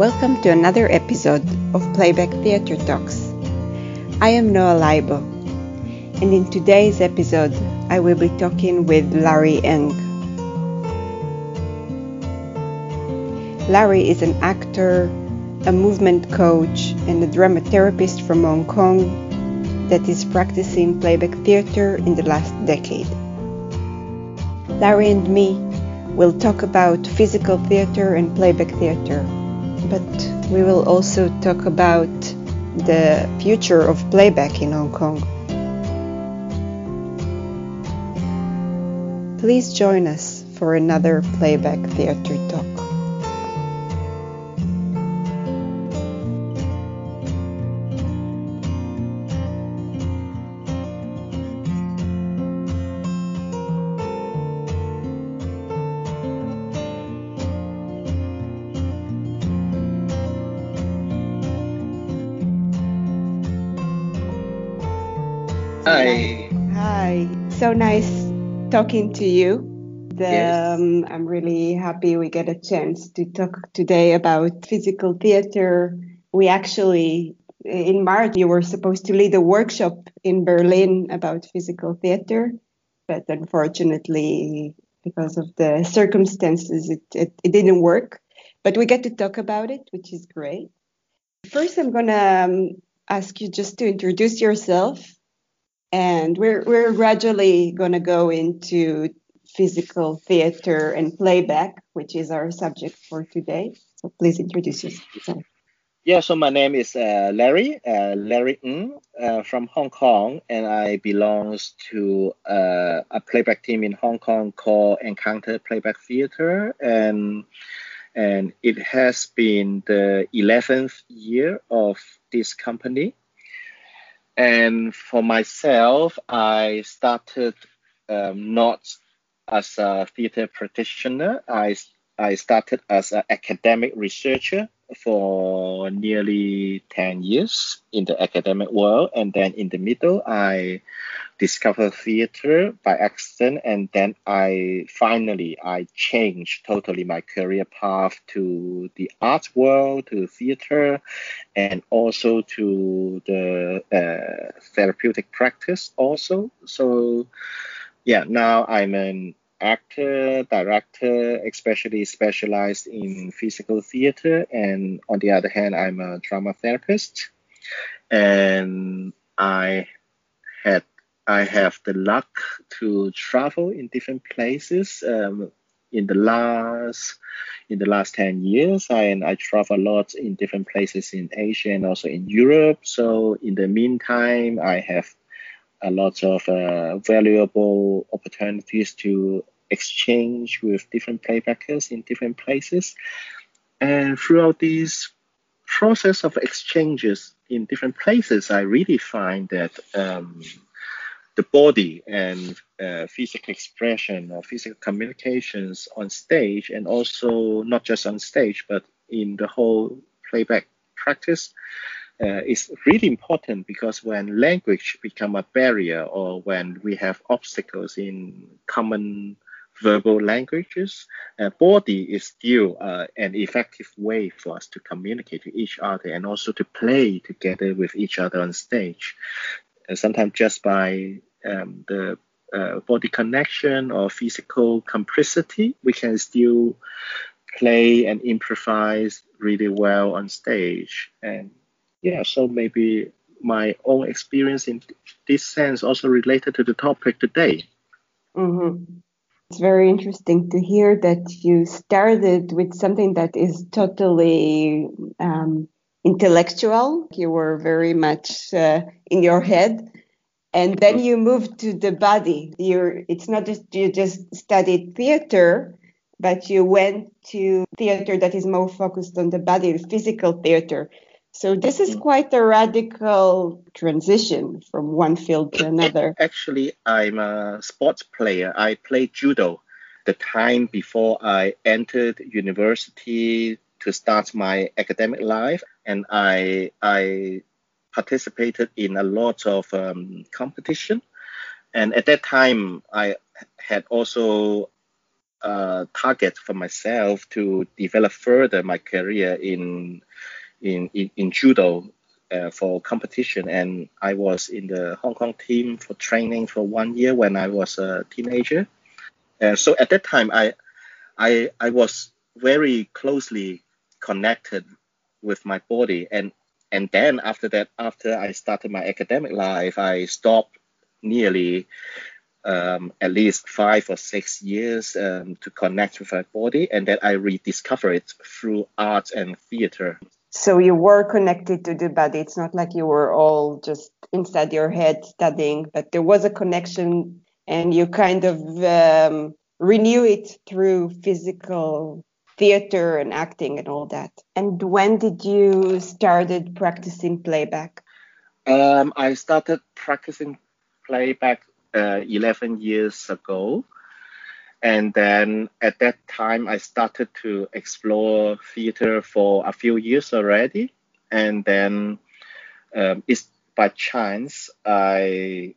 Welcome to another episode of Playback Theatre Talks. I am Noah Laibo, and in today's episode, I will be talking with Larry Ng. Larry is an actor, a movement coach, and a drama therapist from Hong Kong that is practicing playback theatre in the last decade. Larry and me will talk about physical theatre and playback theatre but we will also talk about the future of playback in Hong Kong. Please join us for another playback theatre talk. So nice talking to you. The, Yes. um, I'm really happy we get a chance to talk today about physical theater. We actually, in March, you were supposed to lead a workshop in Berlin about physical theater, but unfortunately, because of the circumstances, it, it, it didn't work. But we get to talk about it, which is great. First, I'm going to um, ask you just to introduce yourself and we're we're gradually going to go into physical theater and playback, which is our subject for today. So please introduce yourself. Yeah, so my name is uh, Larry, uh, Larry Ng, uh, from Hong Kong, and I belongs to uh, a playback team in Hong Kong called Encounter Playback Theatre, and and it has been the 11th year of this company. And for myself, I started um, not as a theater practitioner. I, I started as an academic researcher for nearly 10 years in the academic world. And then in the middle, I discovered theater by accident. And then I finally, I changed totally my career path to the art world, to theater, and also to the uh, therapeutic practice also. So yeah, now I'm an actor, director, especially specialized in physical theater, and on the other hand, I'm a drama therapist, and I had I have the luck to travel in different places. Um, in the last in the last 10 years I, and i travel a lot in different places in asia and also in europe so in the meantime i have a lot of uh, valuable opportunities to exchange with different playbackers in different places. And throughout this process of exchanges in different places, I really find that um, the body and uh, physical expression or physical communications on stage, and also not just on stage, but in the whole playback practice, uh, is really important because when language become a barrier or when we have obstacles in common verbal languages, uh, body is still uh, an effective way for us to communicate to each other and also to play together with each other on stage. And sometimes just by um, the uh, body connection or physical complicity, we can still play and improvise really well on stage. And yeah, so maybe my own experience in this sense also related to the topic today. hmm It's very interesting to hear that you started with something that is totally um, intellectual. You were very much uh, in your head, and then you moved to the body. You're. It's not just you just studied theater, but you went to theater that is more focused on the body, physical theater. So this is quite a radical transition from one field to another. Actually, I'm a sports player. I played judo the time before I entered university to start my academic life, and I I participated in a lot of um, competition. And at that time, I had also a target for myself to develop further my career in in in, in judo uh, for competition, and I was in the Hong Kong team for training for one year when I was a teenager. Uh, so at that time, I I I was very closely connected with my body, and and then after that, after I started my academic life, I stopped nearly um, at least five or six years um, to connect with my body, and then I rediscover it through art and theater. So you were connected to the body. It's not like you were all just inside your head studying, but there was a connection, and you kind of um, renew it through physical theater and acting and all that. And when did you started practicing playback? Um, I started practicing playback uh, 11 years ago. And then at that time, I started to explore theater for a few years already. And then um, it's by chance I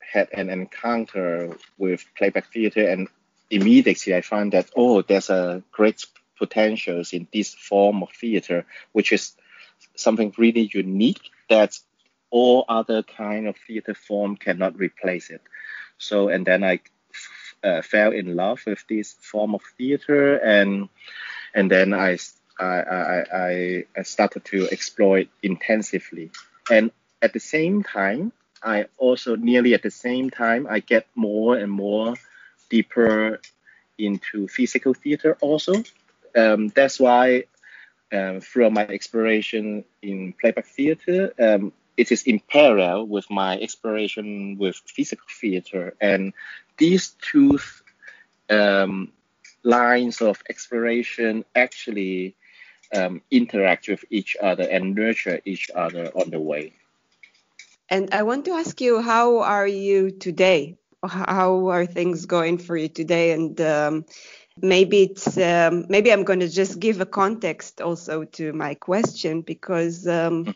had an encounter with playback theater, and immediately I found that oh, there's a great potentials in this form of theater, which is something really unique that all other kind of theater form cannot replace it. So and then I uh, fell in love with this form of theater, and and then I I, I, I started to explore it intensively. And at the same time, I also nearly at the same time I get more and more deeper into physical theater also. Um, that's why um, through my exploration in playback theater, um, it is in parallel with my exploration with physical theater. And these two um, lines of exploration actually um, interact with each other and nurture each other on the way. And I want to ask you, how are you today? How are things going for you today? And um, maybe it's um, maybe I'm going to just give a context also to my question because um,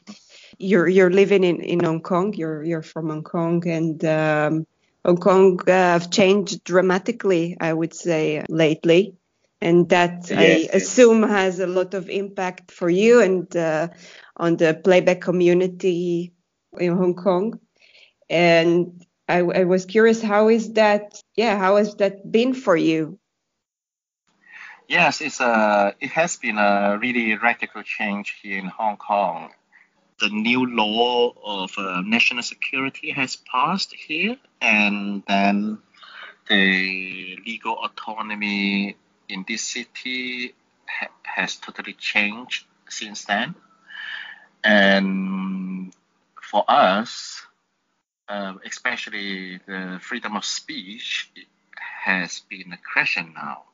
you're you're living in, in Hong Kong. You're you're from Hong Kong, and um, Hong Kong uh, have changed dramatically, I would say, lately, and that yes, I yes. assume has a lot of impact for you and uh, on the playback community in Hong Kong. And I, I was curious, how is that? Yeah, how has that been for you? Yes, it's a, it has been a really radical change here in Hong Kong the new law of uh, national security has passed here, and then the legal autonomy in this city ha- has totally changed since then. And for us, uh, especially the freedom of speech has been a question now,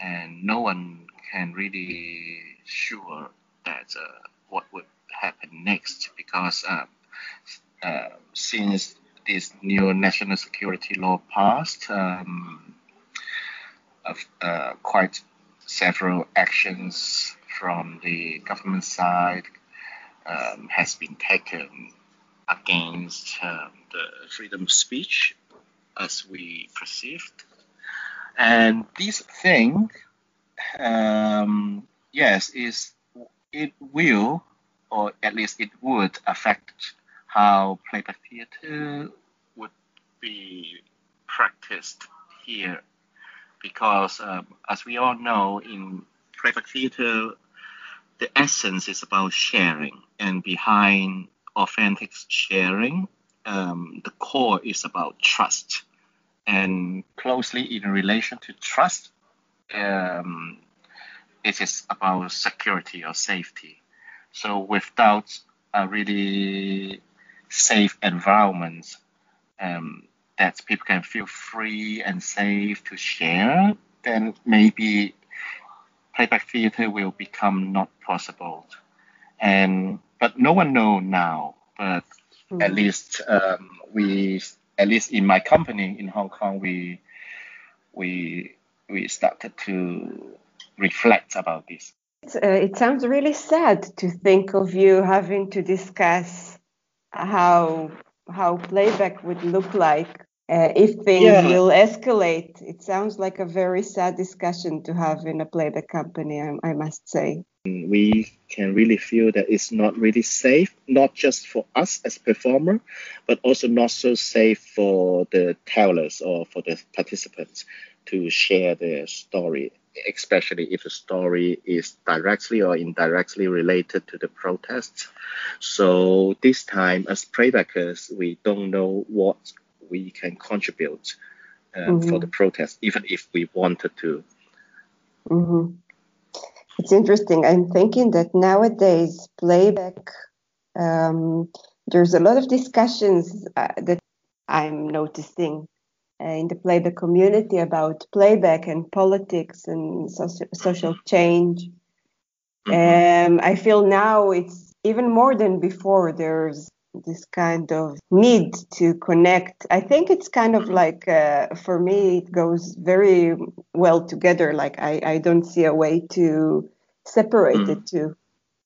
and no one can really sure that uh, what would happen next because uh, uh, since this new national security law passed, um, uh, quite several actions from the government side um, has been taken against um, the freedom of speech as we perceived. And this thing, um, yes, is it will or at least it would affect how playback theater would be practiced here. Because um, as we all know, in playback theater, the essence is about sharing, and behind authentic sharing, um, the core is about trust. And closely in relation to trust, um, it is about security or safety. So without a really safe environment um, that people can feel free and safe to share, then maybe playback theater will become not possible. And but no one know now. But mm-hmm. at least um, we, at least in my company in Hong Kong, we we we started to reflect about this. Uh, it sounds really sad to think of you having to discuss how how playback would look like uh, if things yeah. will escalate. It sounds like a very sad discussion to have in a playback company, I, I, must say. We can really feel that it's not really safe, not just for us as performer, but also not so safe for the tellers or for the participants to share their story, especially if the story is directly or indirectly related to the protests. So this time, as playbackers, we don't know what we can contribute uh, mm-hmm. for the protest, even if we wanted to. Mm-hmm. It's interesting. I'm thinking that nowadays playback, um, there's a lot of discussions uh, that I'm noticing in the playback community about playback and politics and soci- social change. Mm-hmm. Um, I feel now it's even more than before. There's this kind of need to connect. I think it's kind of like, uh, for me, it goes very well together. Like, I, I don't see a way to separate mm. the two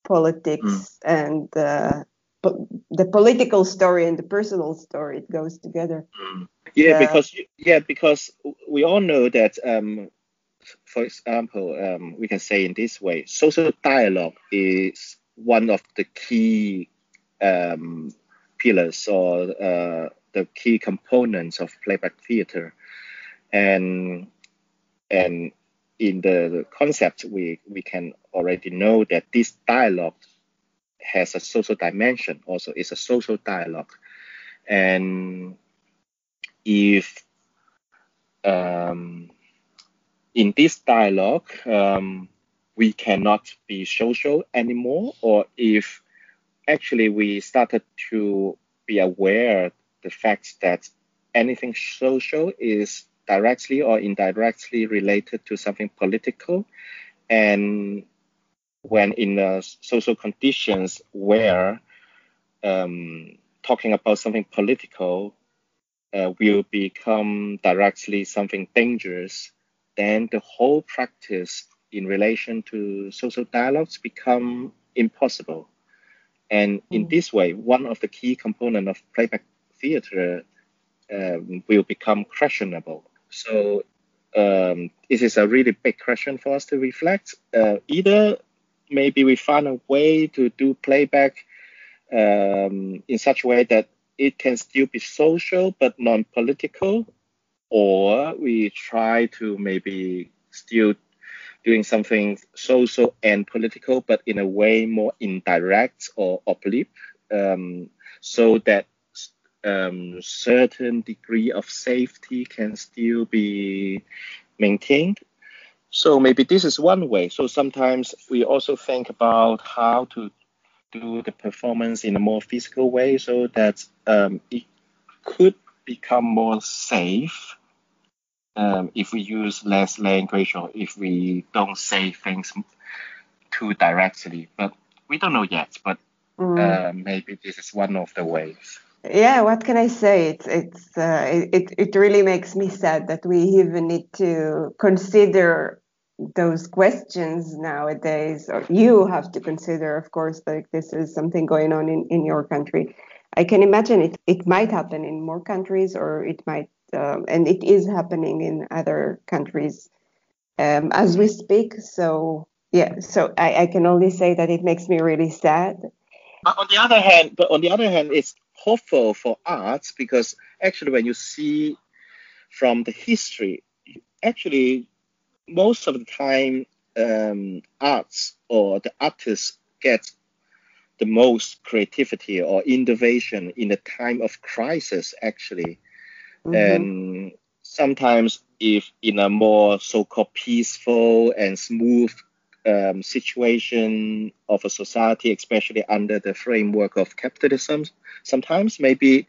politics mm. and uh, the political story and the personal story. It goes together. Mm. Yeah, uh, because yeah, because we all know that um, for example, um, we can say in this way, social dialogue is one of the key um, pillars or uh, the key components of playback theater, and and in the concept we we can already know that this dialogue has a social dimension. Also, it's a social dialogue, and if um, in this dialogue um, we cannot be social anymore, or if actually we started to be aware the fact that anything social is directly or indirectly related to something political and when in uh, social conditions where um, talking about something political uh, will become directly something dangerous then the whole practice in relation to social dialogues become impossible and in mm. this way, one of the key components of playback theater um, will become questionable. So um, this is a really big question for us to reflect. Uh, either maybe we find a way to do playback um, in such a way that it can still be social but non-political, or we try to maybe still doing something social and political, but in a way more indirect or oblique, um, so that um, certain degree of safety can still be maintained. So maybe this is one way. So sometimes we also think about how to do the performance in a more physical way so that um, it could become more safe um, if we use less language or if we don't say things too directly. But we don't know yet. But mm. uh, maybe this is one of the ways. Yeah, what can I say? It's it's uh, it it really makes me sad that we even need to consider those questions nowadays. Or you have to consider, of course, like this is something going on in in your country. I can imagine it it might happen in more countries, or it might um, and it is happening in other countries um, as we speak. So yeah, so I, I, can only say that it makes me really sad. on the other hand, but on the other hand, it's hopeful for arts because actually, when you see from the history, actually most of the time, um, arts or the artists get the most creativity or innovation in a time of crisis actually Mm-hmm. And sometimes, if in a more so-called peaceful and smooth um, situation of a society, especially under the framework of capitalism, sometimes maybe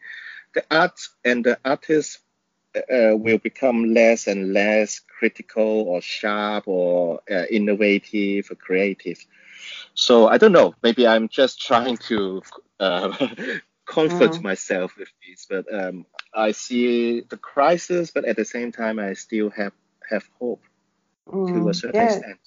the art and the artists uh, will become less and less critical or sharp or uh, innovative or creative. So I don't know. Maybe I'm just trying to uh, comfort mm. myself with this, but um, I see the crisis, but at the same time, I still have have hope mm, to a mm, certain yeah. extent.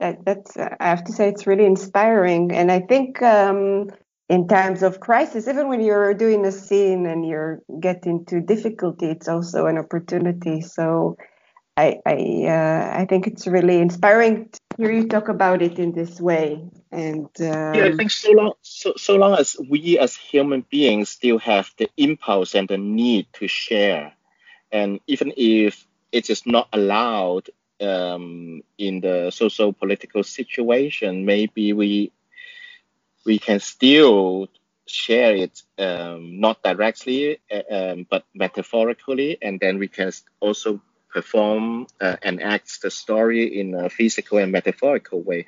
That, that's uh, I have to say it's really inspiring, and I think um, in times of crisis, even when you're doing a scene and you're getting to difficulty, it's also an opportunity. So I I, uh, I think it's really inspiring to hear you talk about it in this way. And um, yeah, I think so long so, so long as we as human beings still have the impulse and the need to share, and even if it is not allowed um, in the social political situation, maybe we we can still share it um, not directly uh, um, but metaphorically, and then we can also perform uh, and act the story in a physical and metaphorical way.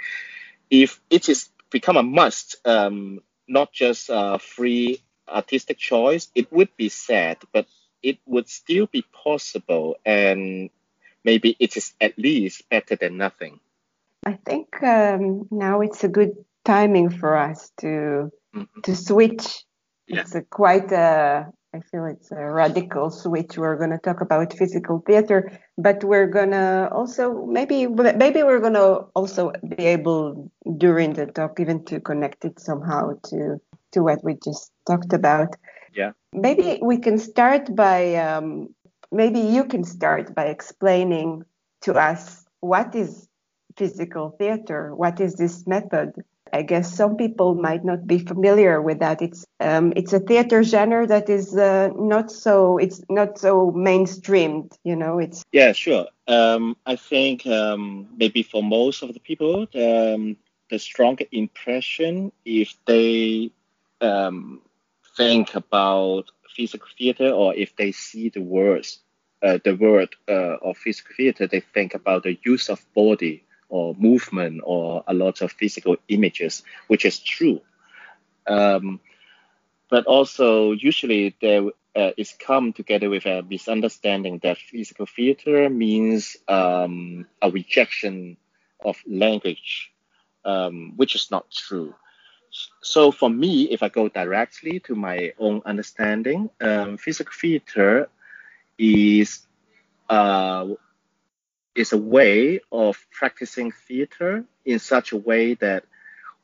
If it is become a must, um, not just a free artistic choice, it would be sad, but it would still be possible, and maybe it is at least better than nothing. I think um, now it's a good timing for us to mm-hmm. to switch. Yeah. It's a quite a I feel it's a radical switch. We're going to talk about physical theater, but we're going to also maybe maybe we're going to also be able during the talk even to connect it somehow to to what we just talked about. Yeah. Maybe we can start by um, maybe you can start by explaining to us what is physical theater, what is this method, I guess some people might not be familiar with that. It's um, it's a theater genre that is uh, not so it's not so mainstreamed. You know, it's yeah, sure. Um, I think um, maybe for most of the people, um, the strong impression if they um, think about physical theater or if they see the words uh, the word uh, of physical theater, they think about the use of body or movement or a lot of physical images, which is true. Um, but also, usually there uh, is come together with a misunderstanding that physical theater means um, a rejection of language, um, which is not true. So for me, if I go directly to my own understanding, um, physical theater is uh, is a way of practicing theater in such a way that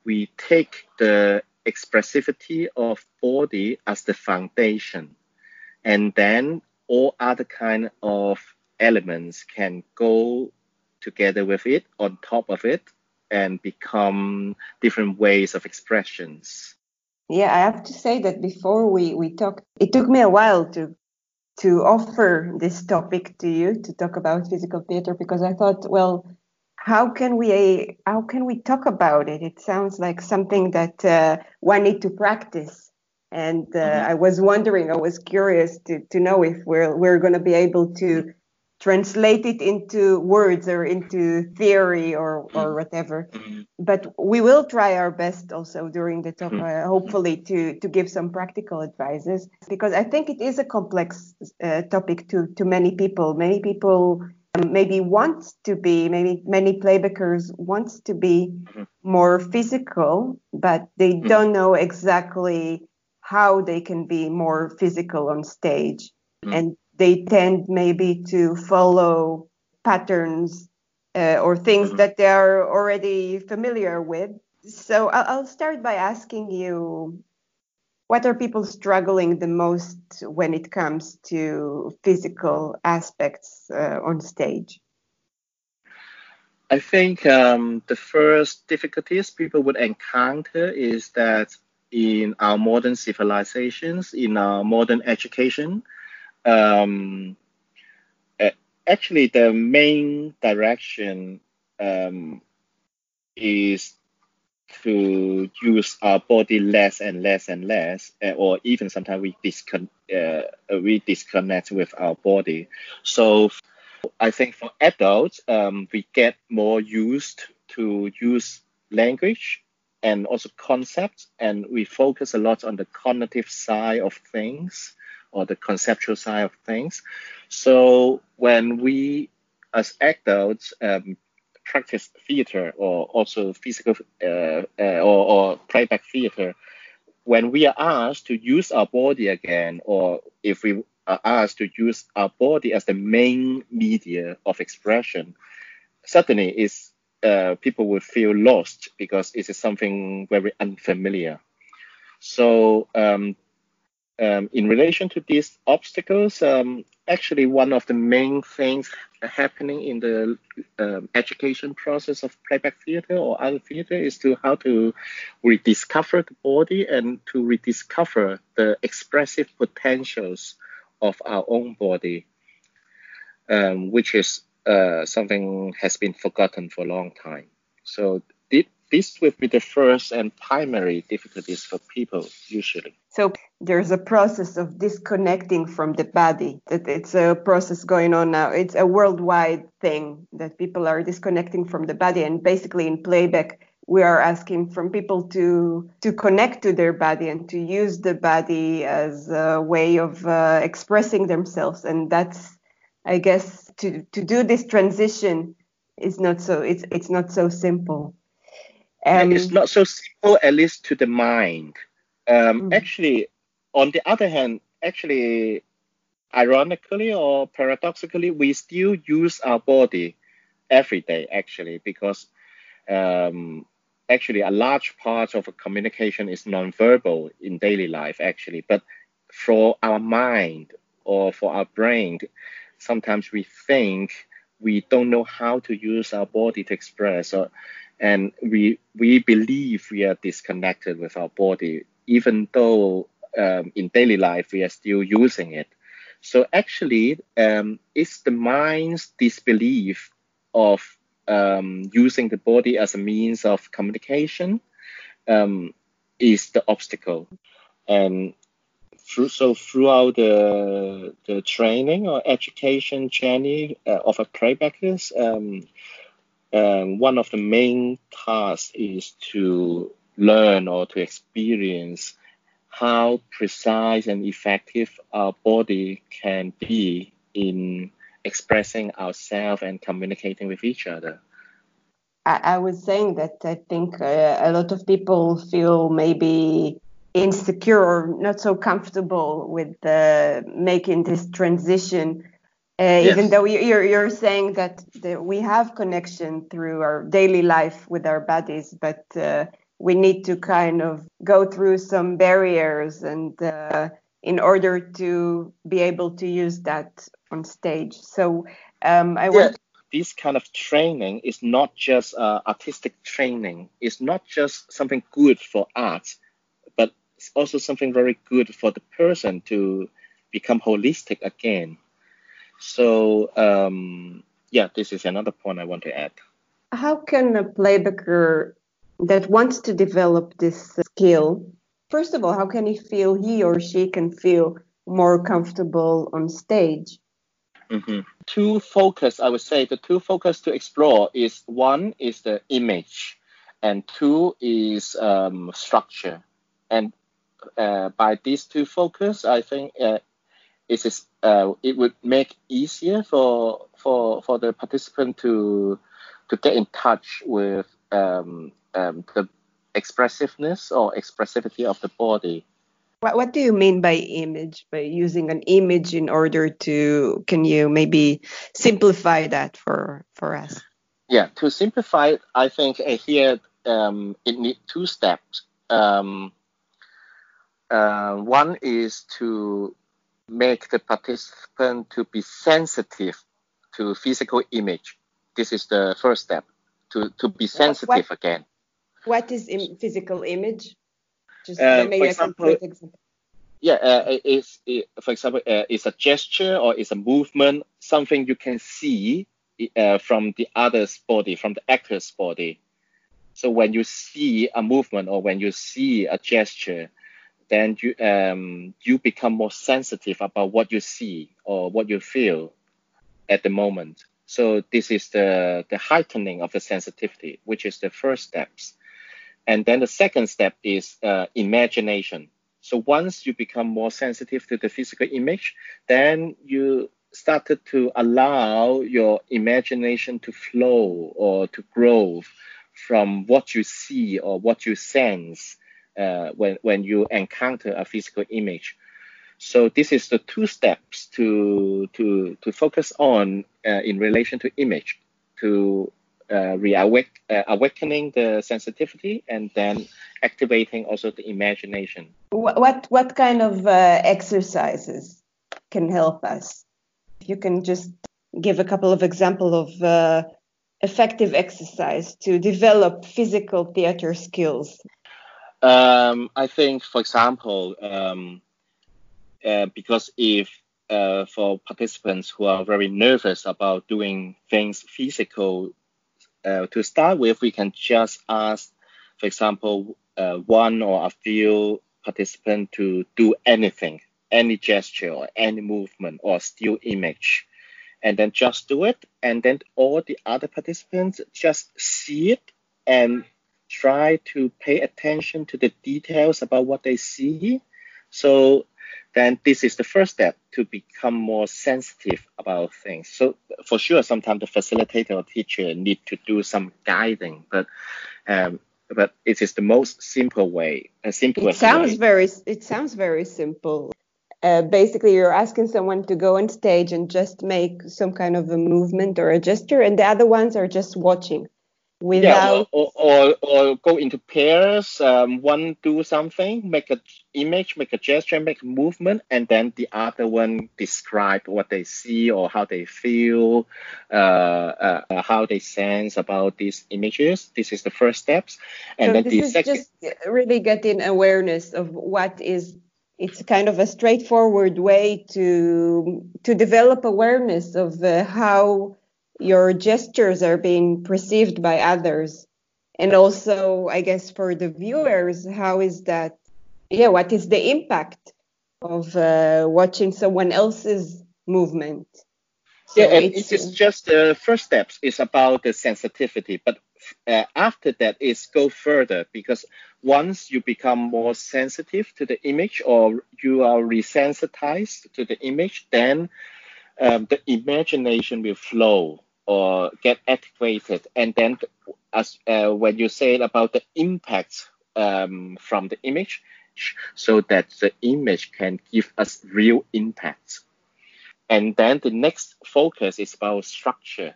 we take the expressivity of body as the foundation and then all other kind of elements can go together with it on top of it and become different ways of expressions yeah i have to say that before we we talked it took me a while to to offer this topic to you to talk about physical theater because I thought, well, how can we how can we talk about it? It sounds like something that uh, one need to practice. And uh, mm-hmm. I was wondering, I was curious to, to know if we're we're going to be able to translate it into words or into theory or, or mm-hmm. whatever. Mm-hmm. But we will try our best also during the talk, mm-hmm. uh, hopefully, to, to give some practical advices because I think it is a complex uh, topic to, to many people. Many people um, maybe want to be, maybe many playbackers want to be more physical, but they don't know exactly how they can be more physical on stage. And they tend maybe to follow patterns uh, or things mm-hmm. that they are already familiar with. So I'll start by asking you what are people struggling the most when it comes to physical aspects uh, on stage? I think um, the first difficulties people would encounter is that in our modern civilizations, in our modern education, um, actually the main direction um, is to use our body less and less and less, uh, or even sometimes we discon- uh, we disconnect with our body. So I think for adults, um, we get more used to use language and also concepts, and we focus a lot on the cognitive side of things or the conceptual side of things. So when we as adults um, practice theater or also physical uh, uh, or, or playback theater, when we are asked to use our body again, or if we are asked to use our body as the main media of expression, suddenly is uh, people will feel lost because it is something very unfamiliar. So um, um, in relation to these obstacles, um, actually one of the main things happening in the um, education process of playback theater or other theater is to how to rediscover the body and to rediscover the expressive potentials of our own body, um, which is uh, something has been forgotten for a long time. So this will be the first and primary difficulties for people usually. So there's a process of disconnecting from the body. That it's a process going on now. It's a worldwide thing that people are disconnecting from the body, and basically in playback we are asking from people to to connect to their body and to use the body as a way of uh, expressing themselves and that's i guess to to do this transition is not so it's it's not so simple um, it's not so simple, at least to the mind. Um, mm. Actually, on the other hand, actually, ironically or paradoxically, we still use our body every day, actually, because um, actually a large part of communication is nonverbal in daily life, actually. But for our mind or for our brain, sometimes we think we don't know how to use our body to express. Or, and we we believe we are disconnected with our body, even though um, in daily life we are still using it. So actually, um, it's the mind's disbelief of um, using the body as a means of communication um, is the obstacle. And through, so throughout the, the training or education journey uh, of a um, um, one of the main tasks is to learn or to experience how precise and effective our body can be in expressing ourselves and communicating with each other. I, I was saying that I think uh, a lot of people feel maybe insecure or not so comfortable with uh, making this transition uh, yes. Even though you're you're saying that the, we have connection through our daily life with our bodies, but uh, we need to kind of go through some barriers and uh, in order to be able to use that on stage. So um, I yeah. This kind of training is not just uh, artistic training. It's not just something good for art, but it's also something very good for the person to become holistic again so um, yeah, this is another point I want to add. How can a playbacker that wants to develop this skill, first of all, how can he feel he or she can feel more comfortable on stage? Mm-hmm. Two focus, I would say, the two focus to explore is one is the image, and two is um, structure. And uh, by these two focus, I think uh, it is uh, it would make easier for for for the participant to to get in touch with um, um, the expressiveness or expressivity of the body. What, what do you mean by image? By using an image in order to, can you maybe simplify that for for us? Yeah, to simplify, I think uh, here um, it needs two steps. Um, uh, one is to make the participant to be sensitive to physical image. This is the first step to, to be sensitive what, what, again. What is Im- physical image? Just uh, for example, example. Yeah, uh, it's, it, for example, uh, it's a gesture or it's a movement, something you can see uh, from the other's body, from the actor's body. So when you see a movement or when you see a gesture, then you um, you become more sensitive about what you see or what you feel at the moment. So this is the the heightening of the sensitivity, which is the first steps. And then the second step is uh, imagination. So once you become more sensitive to the physical image, then you started to allow your imagination to flow or to grow from what you see or what you sense uh, when, when you encounter a physical image. So this is the two steps to, to, to focus on uh, in relation to image, to uh, reawake, uh, awakening the sensitivity and then activating also the imagination. what what kind of uh, exercises can help us? If you can just give a couple of examples of uh, effective exercise to develop physical theater skills. Um, I think, for example, um, uh, because if uh, for participants who are very nervous about doing things physical, uh, to start with, we can just ask, for example, uh, one or a few participants to do anything, any gesture or any movement or still image, and then just do it. And then all the other participants just see it and try to pay attention to the details about what they see. So then this is the first step to become more sensitive about things. So for sure, sometimes the facilitator or teacher need to do some guiding, but um, but it is the most simple way. A simple. It sounds way. very. It sounds very simple. Uh, basically, you're asking someone to go on stage and just make some kind of a movement or a gesture, and the other ones are just watching without yeah, or, or, or, go into pairs um, one do something make an image make a gesture make a movement and then the other one describe what they see or how they feel uh, uh, how they sense about these images. This is the first steps. And so then this the is second just really getting awareness of what is it's kind of a straightforward way to to develop awareness of uh, how your gestures are being perceived by others. And also i guess for the viewers how is that yeah what is the impact of uh, watching someone else's movement? So yeah and it is just the first steps is about the sensitivity but uh, after that is go further because once you become more sensitive to the image or you are resensitized to the image then um, the imagination will flow or get activated. And then as uh, when you say about the impact um, from the image, so that the image can give us real impact. And then the next focus is about structure,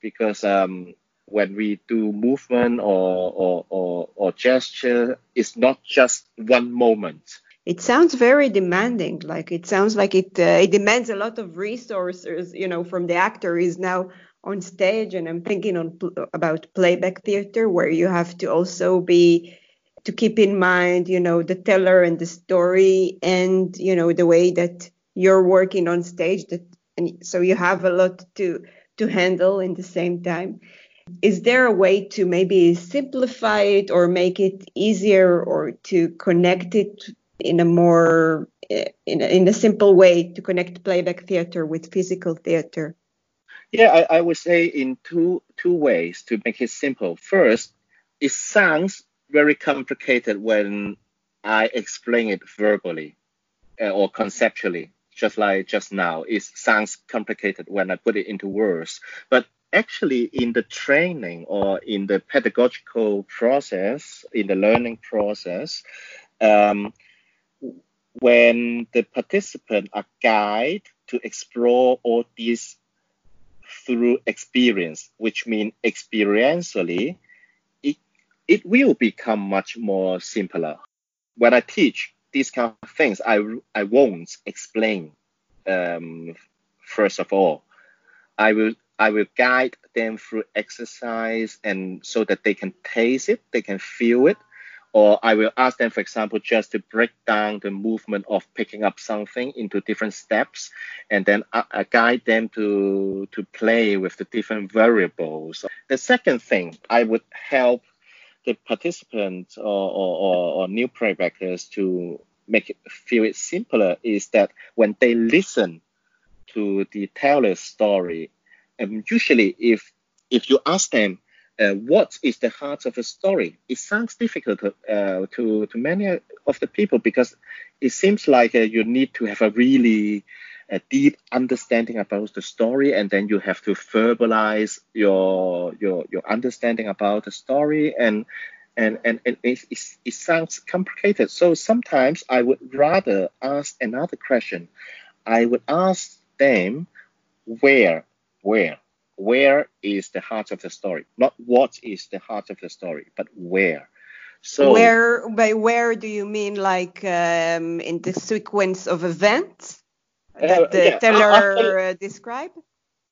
because um, when we do movement or, or, or, or gesture, it's not just one moment it sounds very demanding like it sounds like it uh, it demands a lot of resources you know from the actor is now on stage and i'm thinking on about playback theater where you have to also be to keep in mind you know the teller and the story and you know the way that you're working on stage that and so you have a lot to to handle in the same time. Is there a way to maybe simplify it or make it easier or to connect it in a more in a, in a simple way to connect playback theater with physical theater? Yeah, I, I would say in two two ways to make it simple. First, it sounds very complicated when I explain it verbally uh, or conceptually, just like just now. It sounds complicated when I put it into words, but actually in the training or in the pedagogical process, in the learning process, um, when the participants are guided to explore all these through experience, which means experientially, it, it will become much more simpler. When I teach these kind of things, I, I won't explain um, first of all. I will I will guide them through exercise and so that they can taste it, they can feel it, or I will ask them, for example, just to break down the movement of picking up something into different steps, and then I, I guide them to to play with the different variables. The second thing, I would help the participants or, or, or, new playbackers to make it feel it simpler is that when they listen to the teller's story, and usually if if you ask them uh, what is the heart of a story? It sounds difficult to, uh, to, to many of the people because it seems like uh, you need to have a really a deep understanding about the story and then you have to verbalize your your, your understanding about the story and and, and, and it, it, it sounds complicated. So sometimes I would rather ask another question. I would ask them where, where where is the heart of the story? Not what is the heart of the story, but where. So where by where do you mean like um, in the sequence of events that Uh, the yeah, teller uh, describe?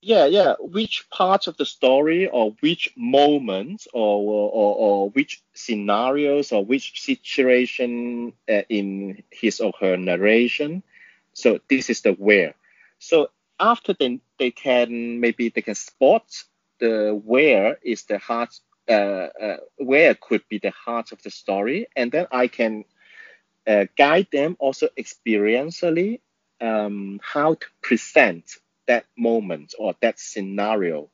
yeah, yeah, which part of the story or which moment or or, or which scenarios or which situation uh, in his or her narration. So this is the where. So after they they can maybe they can spot the where is the heart uh, uh, where could be the heart of the story, and then I can uh, guide them also experientially um, how to present that moment or that scenario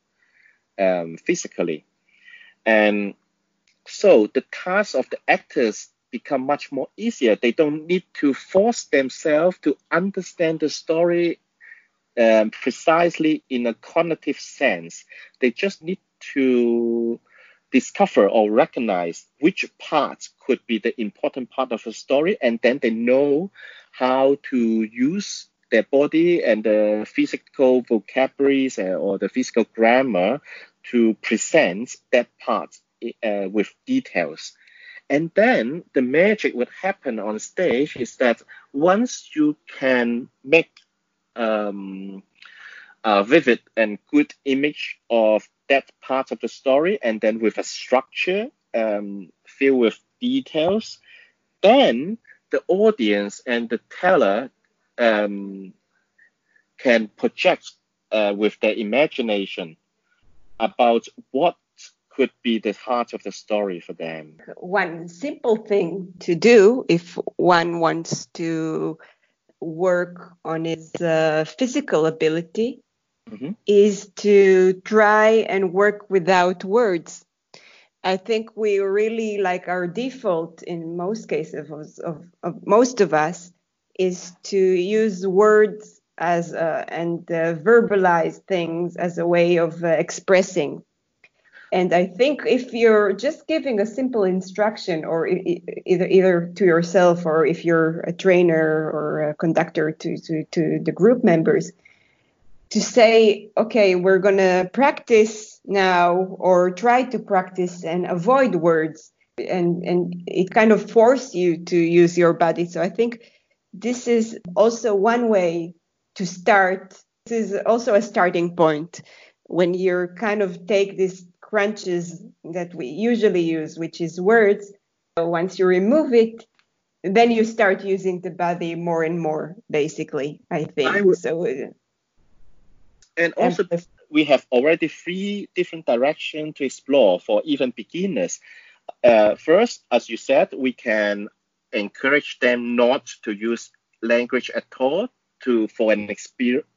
um, physically. And so the task of the actors become much more easier. They don't need to force themselves to understand the story um, precisely in a cognitive sense. They just need to discover or recognize which parts could be the important part of the story, and then they know how to use their body and the physical vocabularies uh, or the physical grammar to present that part uh, with details. And then the magic would happen on stage is that once you can make um, a vivid and good image of that part of the story, and then with a structure um, filled with details, then the audience and the teller um, can project uh, with their imagination about what could be the heart of the story for them. One simple thing to do if one wants to work on his uh, physical ability Mhm. is to try and work without words. I think we really like our default in most cases of, of, of most of us is to use words as uh, and uh, verbalize things as a way of uh, expressing. And I think if you're just giving a simple instruction, or either either to yourself, or if you're a trainer or a conductor to to, to the group members, to say, okay, we're gonna practice now, or try to practice and avoid words, and and it kind of force you to use your body. So I think this is also one way to start. This is also a starting point when you're kind of take these crunches that we usually use, which is words. So once you remove it, then you start using the body more and more, basically, I think. I would- so, uh, And also, we have already three different directions to explore for even beginners. Uh, first, as you said, we can encourage them not to use language at all to for an experience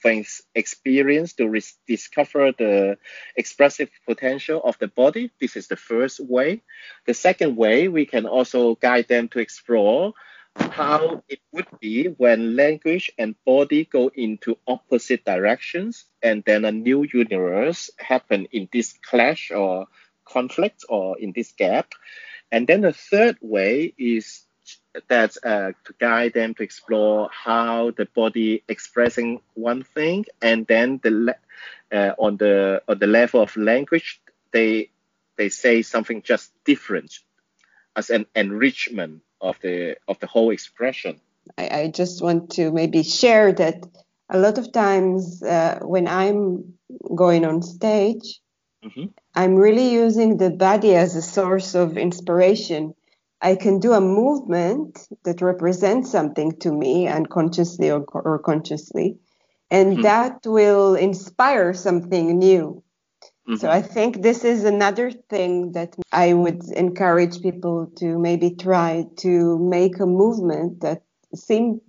for experience to discover the expressive potential of the body. This is the first way. The second way, we can also guide them to explore how it would be when language and body go into opposite directions and then a new universe happen in this clash or conflict or in this gap. And then the third way is that uh, to guide them to explore how the body expressing one thing and then the uh, on the on the level of language they they say something just different as an enrichment of the of the whole expression I, I just want to maybe share that a lot of times uh, when I'm going on stage, Mhm. I'm really using the body as a source of inspiration. I can do a movement that represents something to me unconsciously or, or consciously, and Mhm. that will inspire something new. So Mhm. I think this is another thing that I would encourage people to maybe try to make a movement that seems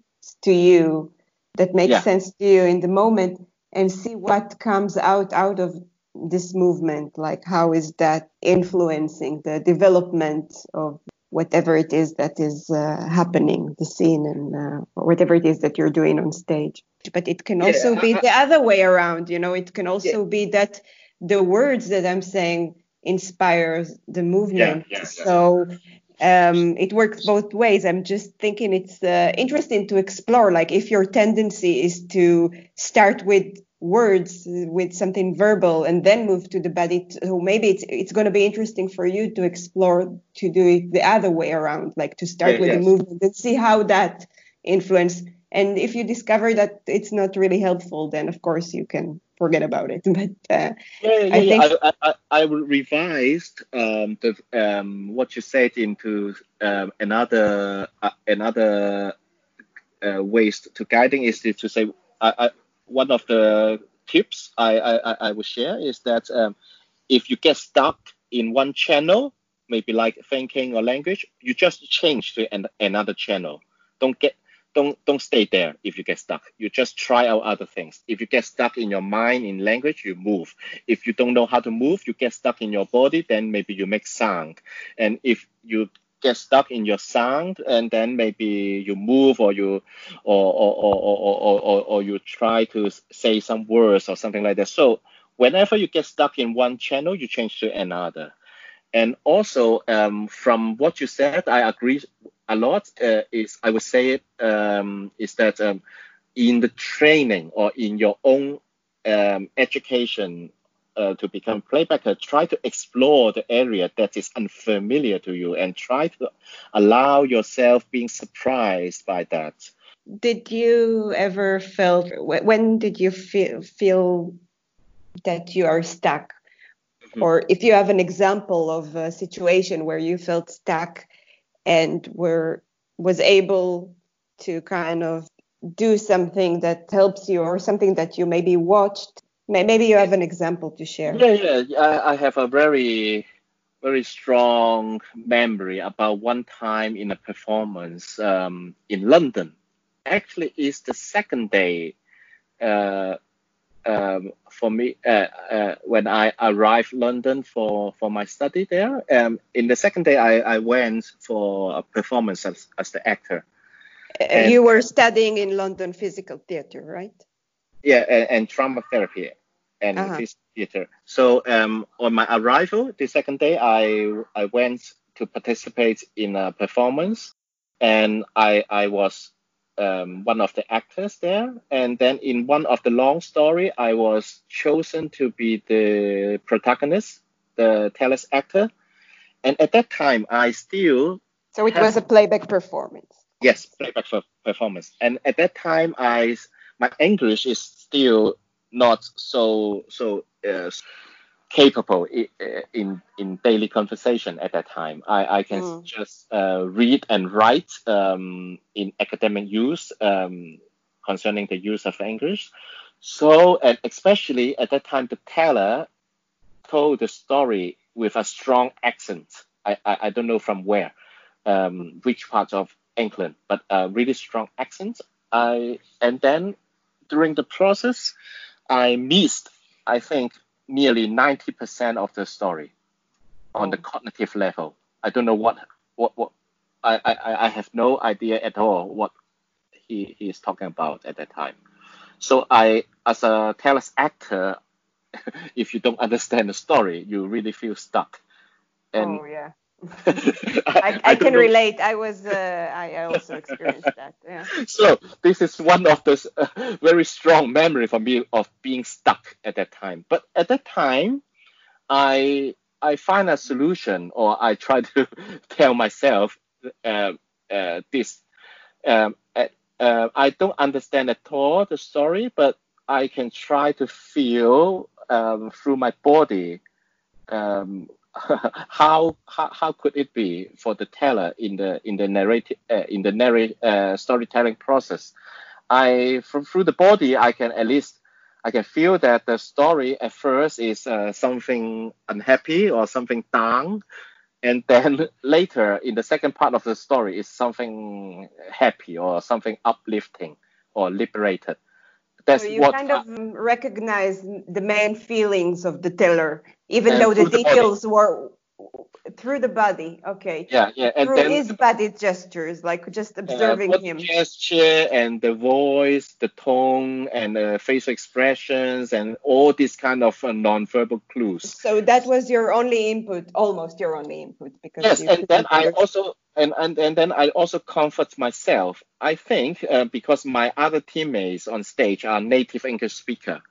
to you that makes Yeah. sense to you in the moment and see what comes out out of this movement like how is that influencing the development of whatever it is that is uh, happening the scene and uh, whatever it is that you're doing on stage but it can Yeah, also be the other way around you know it can also be that the words that I'm saying inspires the movement. yeah, yeah. So um, it works both ways. I'm just thinking it's uh, interesting to explore. Like if your tendency is to start with words with something verbal and then move to the body. So maybe it's it's going to be interesting for you to explore to do it the other way around like to start yeah, with yes. the movement and see how that influence. And if you discover that it's not really helpful then of course you can forget about it. But uh, yeah, yeah, I, think... I, I, I revised um, the, um, what you said into um, another uh, another uh, ways to guiding is to, to say one of the tips I, I, I would share is that um, if you get stuck in one channel, maybe like thinking or language, you just change to an, another channel. Don't get don't don't stay there if you get stuck. You just try out other things. If you get stuck in your mind in language, you move. If you don't know how to move, you get stuck in your body, then maybe you make sound. And if you get stuck in your sound and then maybe you move or you or or, or, or, or, or you try to say some words or something like that. So whenever you get stuck in one channel you change to another. And also um, from what you said i agree a lot uh, is i would say it um, is that um, in the training or in your own um, education uh, to become playbacker, try to explore the area that is unfamiliar to you and try to allow yourself being surprised by that. Did you ever felt when did you feel feel that you are stuck? Mm-hmm. Or if you have an example of a situation where you felt stuck and were was able to kind of do something that helps you or something that you maybe watched Maybe you have an example to share. Yeah, yeah. I, I have a very, very strong memory about one time in a performance um, in London. Actually, it's the second day uh, um, for me uh, uh, when I arrived London for, for my study there. Um, in the second day, I, I went for a performance as, as the actor. And, you were studying in London physical theater, right? Yeah, and, and drama therapy and uh-huh. theater. So um, on my arrival, the second day, I I went to participate in a performance, and I I was um, one of the actors there. And then in one of the long story, I was chosen to be the protagonist, the teller's actor. And at that time, I still so it have, was a playback performance. Yes, playback performance. And at that time, I my English is still not so so uh, capable in in daily conversation at that time. I, I can mm. just uh, read and write um, in academic use um, concerning the use of English. So, and especially at that time, the teller told the story with a strong accent. I, I, I don't know from where, um, which part of England, but a really strong accent. I and then during the process, I missed, I think, nearly 90% of the story on the cognitive level. I don't know what what what I, I, I have no idea at all what he, he is talking about at that time. So I as a teller's actor, if you don't understand the story, you really feel stuck. And oh yeah. I, I, I can relate. I was, uh, I also experienced that. Yeah. So this is one of the uh, very strong memory for me of being stuck at that time. But at that time, I I find a solution, or I try to tell myself uh, uh, this. Um, uh, I don't understand at all the story, but I can try to feel um, through my body um, how, how how could it be for the teller in the in the narrative uh, in the narrate uh, storytelling process? I from through the body I can at least I can feel that the story at first is uh, something unhappy or something down, and then later in the second part of the story is something happy or something uplifting or liberated. That's so you what kind of recognize the main feelings of the teller, even though the, details were through the body. Okay. Yeah, yeah. And through then, his body gestures, like just observing uh, him. Gesture and the voice, the tone, and the facial expressions, and all these kind of uh, non-verbal clues. So that was your only input, almost your only input, because yes, and then I also and, and and then I also comfort myself. I think uh, because my other teammates on stage are native English speaker,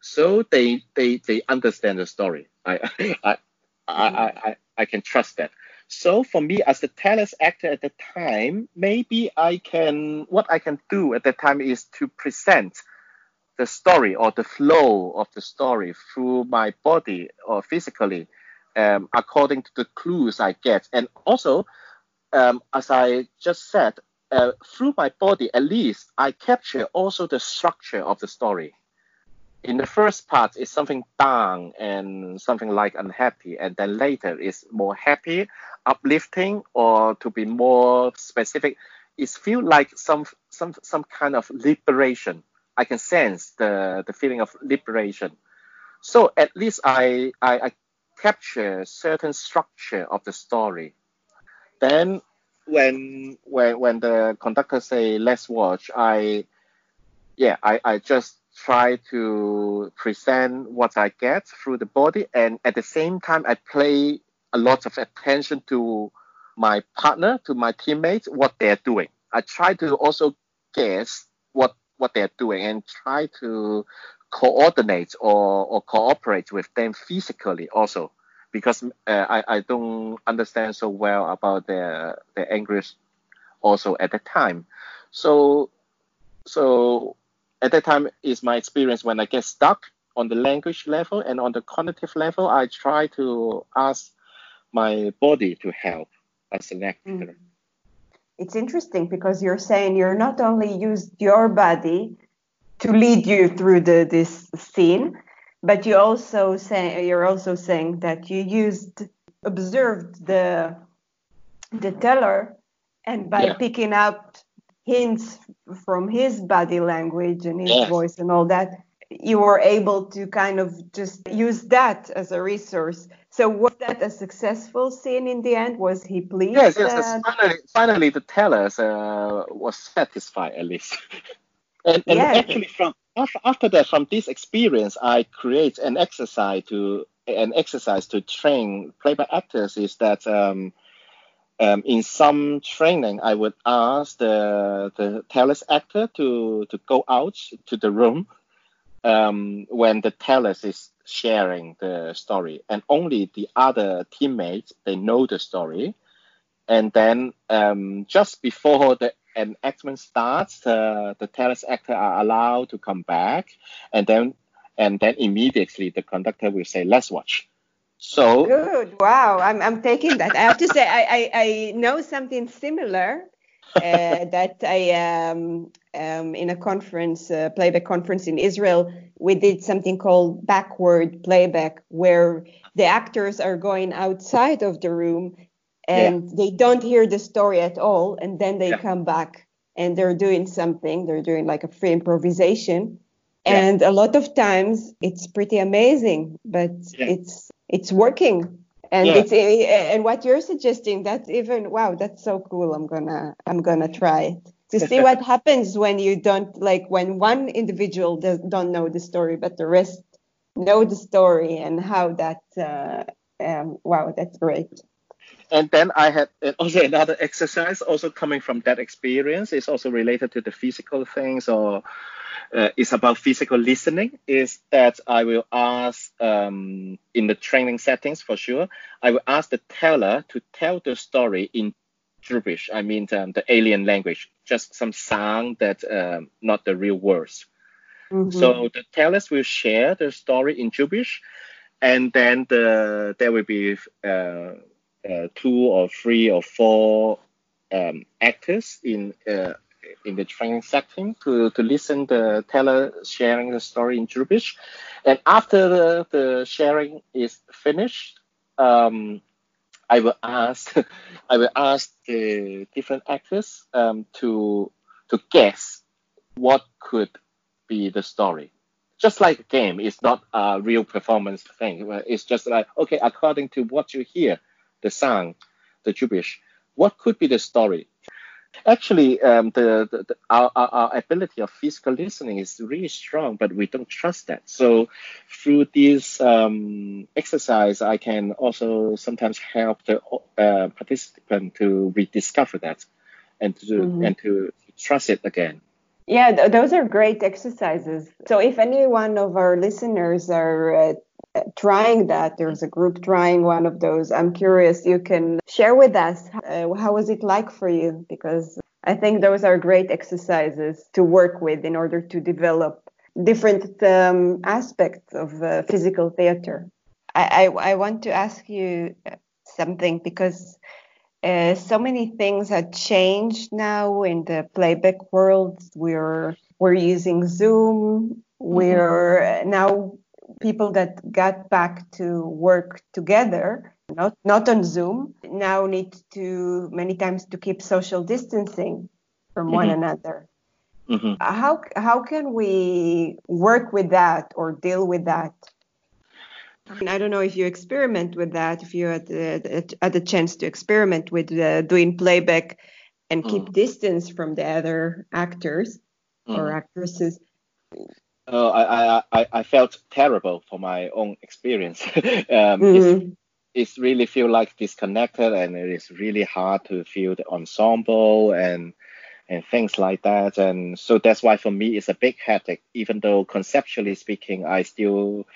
so they they they understand the story. I I I, I, I can trust that. So for me as the teller's actor at the time, maybe I can what I can do at that time is to present the story or the flow of the story through my body or physically um, according to the clues I get. And also, um, as I just said, uh, through my body, at least I capture also the structure of the story. In the first part, it's something down and something like unhappy, and then later it's more happy, uplifting, or to be more specific, it feels like some some some kind of liberation. I can sense the the feeling of liberation. So at least I I, I capture certain structure of the story. Then when when when the conductor say let's watch, I yeah I, I just try to present what I get through the body and at the same time I play a lot of attention to my partner, to my teammates, what they're doing. I try to also guess what what they're doing and try to coordinate or, or cooperate with them physically also because uh, I, I don't understand so well about their their English also at that time. So so at that time is my experience when I get stuck on the language level and on the cognitive level, I try to ask my body to help as an actor. Mm. It's interesting because you're saying you're not only used your body to lead you through the this scene, but you also say you're also saying that you used observed the the teller and by yeah. picking up hints from his body language and his yes. voice and all that you were able to kind of just use that as a resource so was that a successful scene in the end was he pleased yes yes finally, finally the teller uh, was satisfied at least and, and yes. actually from after that, from this experience, I create an exercise to an exercise to train playback actors. Is that um, um, in some training, I would ask the the teller's actor to to go out to the room um, when the teller is sharing the story, and only the other teammates they know the story. And then um, just before the an actment starts, uh, the teller's actor are allowed to come back, and then and then immediately the conductor will say, "Let's watch." So good. Wow, I'm I'm taking that. I have to say I I, I know something similar. uh, that I um, um, in a conference, uh, playback conference in Israel, we did something called backward playback, where the actors are going outside of the room and yeah. they don't hear the story at all and then they yeah. come back and they're doing something they're doing like a free improvisation yeah. and a lot of times it's pretty amazing but it's it's working. And it's and what you're suggesting that's even wow that's so cool. I'm gonna i'm gonna try it. To see what happens when you don't like when one individual does, don't know the story but the rest know the story and how that uh, um, wow that's great. And then I had also another exercise also coming from that experience. It's also related to the physical things or uh, it's about physical listening. Is that I will ask um, in the training settings for sure. I will ask the teller to tell the story in gibberish. I mean um, the alien language, just some sound that um, not the real words. Mm-hmm. So the tellers will share the story in gibberish, and then the there will be uh, uh, two or three or four um, actors in uh, in the training setting to, to listen the teller sharing the story in gibberish. And after the, the sharing is finished, um, I will ask I will ask the different actors um, to to guess what could be the story. Just like a game, it's not a real performance thing. It's just like okay, according to what you hear, the sound, the gibberish. What could be the story? Actually, um, the, the, the our, our, ability of physical listening is really strong, but we don't trust that. So through this um, exercise, I can also sometimes help the uh, participant to rediscover that and to mm-hmm. and to trust it again. Yeah, th- those are great exercises. So if any one of our listeners are uh, trying that, there's a group trying one of those. I'm curious. You can share with us uh, how was it like for you because I think those are great exercises to work with in order to develop different um, aspects of uh, physical theater. I, I, I, want to ask you something because uh, so many things have changed now in the playback world. We're we're using Zoom. We're mm-hmm. now people that got back to work together, not not on Zoom, now need to many times to keep social distancing from mm-hmm. one another. Mm-hmm. How how can we work with that or deal with that? And I don't know if you experiment with that, if you had the, had the chance to experiment with uh, doing playback and keep mm. distance from the other actors mm. or actresses. Oh, I, I, I felt terrible for my own experience. um, mm-hmm. it's, it's really feel like disconnected and it is really hard to feel the ensemble and and things like that. And so that's why for me it's a big headache, even though conceptually speaking, I still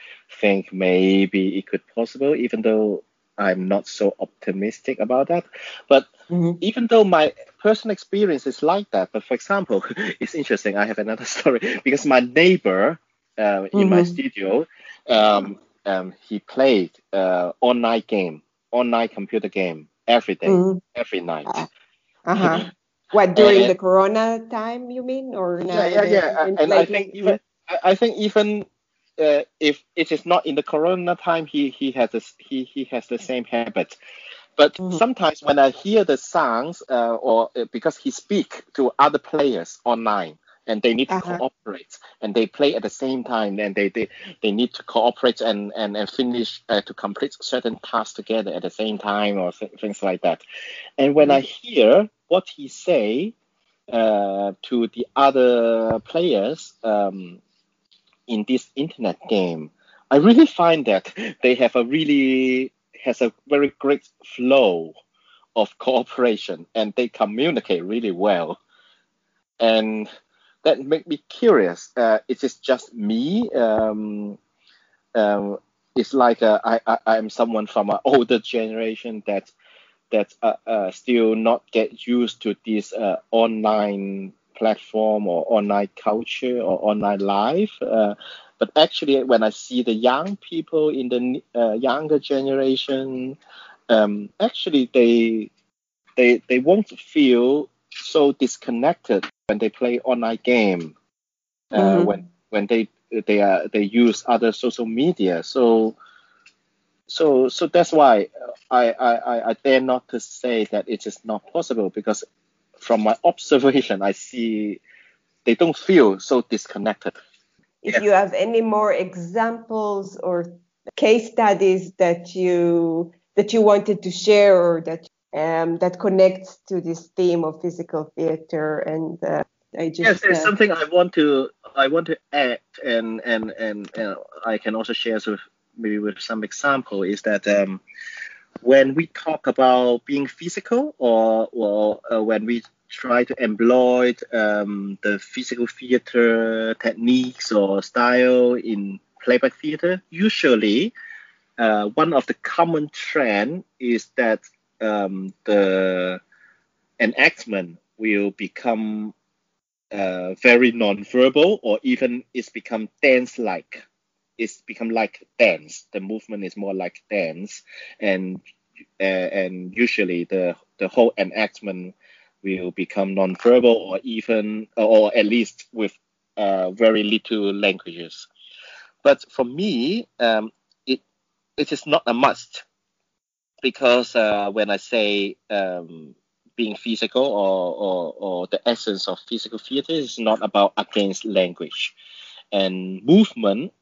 think maybe it could possible, even though I'm not so optimistic about that. But mm-hmm. even though my personal experience is like that, but for example, it's interesting. I have another story because my neighbor uh, mm-hmm. in my mm-hmm. studio, um, um, he played uh, online game, online computer game every day, mm-hmm. every night. Uh huh. What during and, the Corona time, you mean, or yeah, yeah, yeah. And I think even I think even uh, if it is not in the Corona time, he he has this, he he has the same habit. But mm-hmm. sometimes when I hear the songs, uh, or uh, because he speak to other players online, and they need to uh-huh. cooperate, and they play at the same time, and they they, they need to cooperate and and, and finish uh, to complete certain tasks together at the same time, or th- things like that. And when mm-hmm. I hear what he say uh, to the other players um, in this internet game, I really find that they have a really has a very great flow of cooperation and they communicate really well. And that make me curious. Uh, is it just me? Um, um, it's like uh, I, I I'm someone from an older generation that that uh, uh, still not get used to this uh, online platform or online culture or online life. Uh, but actually, when I see the young people in the uh, younger generation, um, actually they they they won't feel so disconnected when they play online game. Uh, mm-hmm. When when they they are they use other social media, so so so that's why I, I, I dare not to say that it is not possible because from my observation I see they don't feel so disconnected. If you have any more examples or case studies that you that you wanted to share or that um, that connects to this theme of physical theater and uh, I just, yes, there's uh, something I want to I want to add and and and uh, I can also share with maybe with some example is that um, when we talk about being physical or, or uh, when we try to employ um, the physical theater techniques or style in playback theater, usually uh, one of the common trend is that um, the enactment will become uh, very non-verbal or even it's become dance-like it's become like dance. The movement is more like dance, and uh, and usually the the whole enactment will become non-verbal or even or at least with uh, very little languages. But for me, um, it it is not a must because uh, when I say um, being physical or, or, or the essence of physical theater is not about against language and movement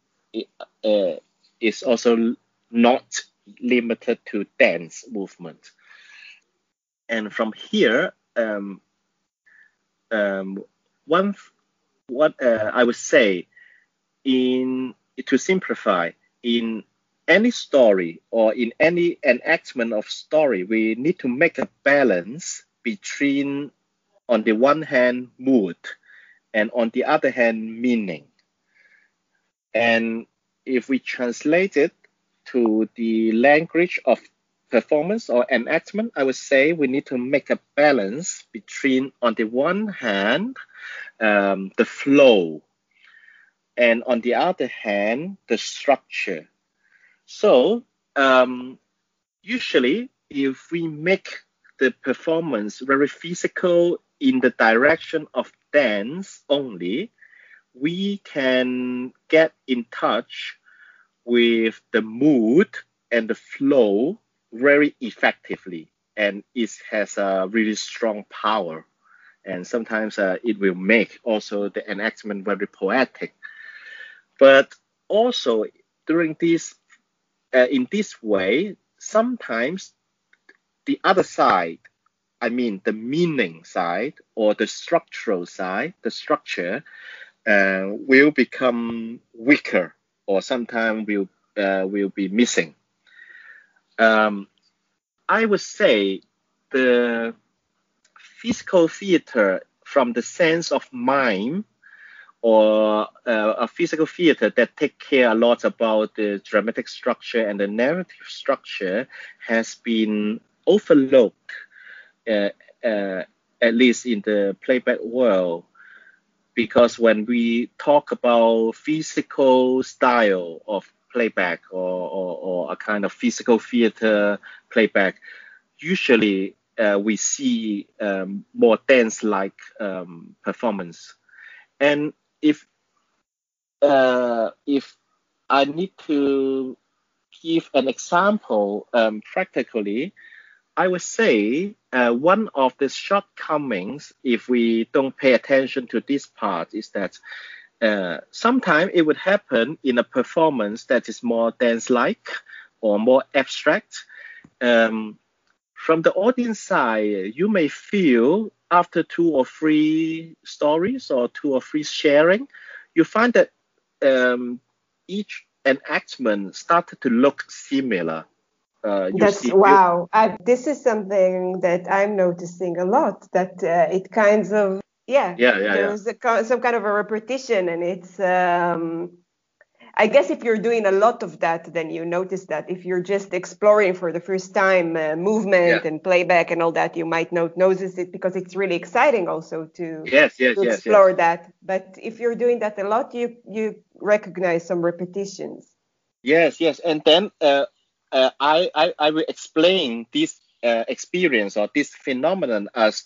uh, is also not limited to dance movement. And from here, um, um, one what uh, I would say in to simplify in any story or in any enactment of story, we need to make a balance between, on the one hand, mood and on the other hand, meaning. And if we translate it to the language of performance or enactment, I would say we need to make a balance between, on the one hand, um, the flow, and on the other hand, the structure. So, um, usually, if we make the performance very physical in the direction of dance only, we can get in touch with the mood and the flow very effectively. And it has a really strong power. And sometimes uh, it will make also the enactment very poetic. But also during this uh, in this way sometimes the other side i mean the meaning side or the structural side the structure uh, will become weaker or sometimes will uh, will be missing um, I would say the physical theater from the sense of mime or uh, a physical theater that take care a lot about the dramatic structure and the narrative structure has been overlooked, uh, uh, at least in the playback world. Because when we talk about physical style of playback or, or, or a kind of physical theater playback, usually uh, we see um, more dance-like um, performance. And if uh, if I need to give an example um, practically, I would say uh, one of the shortcomings, if we don't pay attention to this part, is that uh, sometimes it would happen in a performance that is more dance-like or more abstract. Um, from the audience side, you may feel after two or three stories or two or three sharing, you find that um, each enactment started to look similar. Uh, That's see, wow. I, this is something that I'm noticing a lot. That uh, it kinds of yeah yeah yeah there's yeah. A, some kind of a repetition and it's um I guess if you're doing a lot of that, then you notice that. If you're just exploring for the first time uh, movement yeah. and playback and all that, you might not notice it because it's really exciting also to, yes, yes, to yes, explore that. But if you're doing that a lot, you you recognize some repetitions. Yes, yes, and then uh, uh, I, I I will explain this uh, experience or this phenomenon as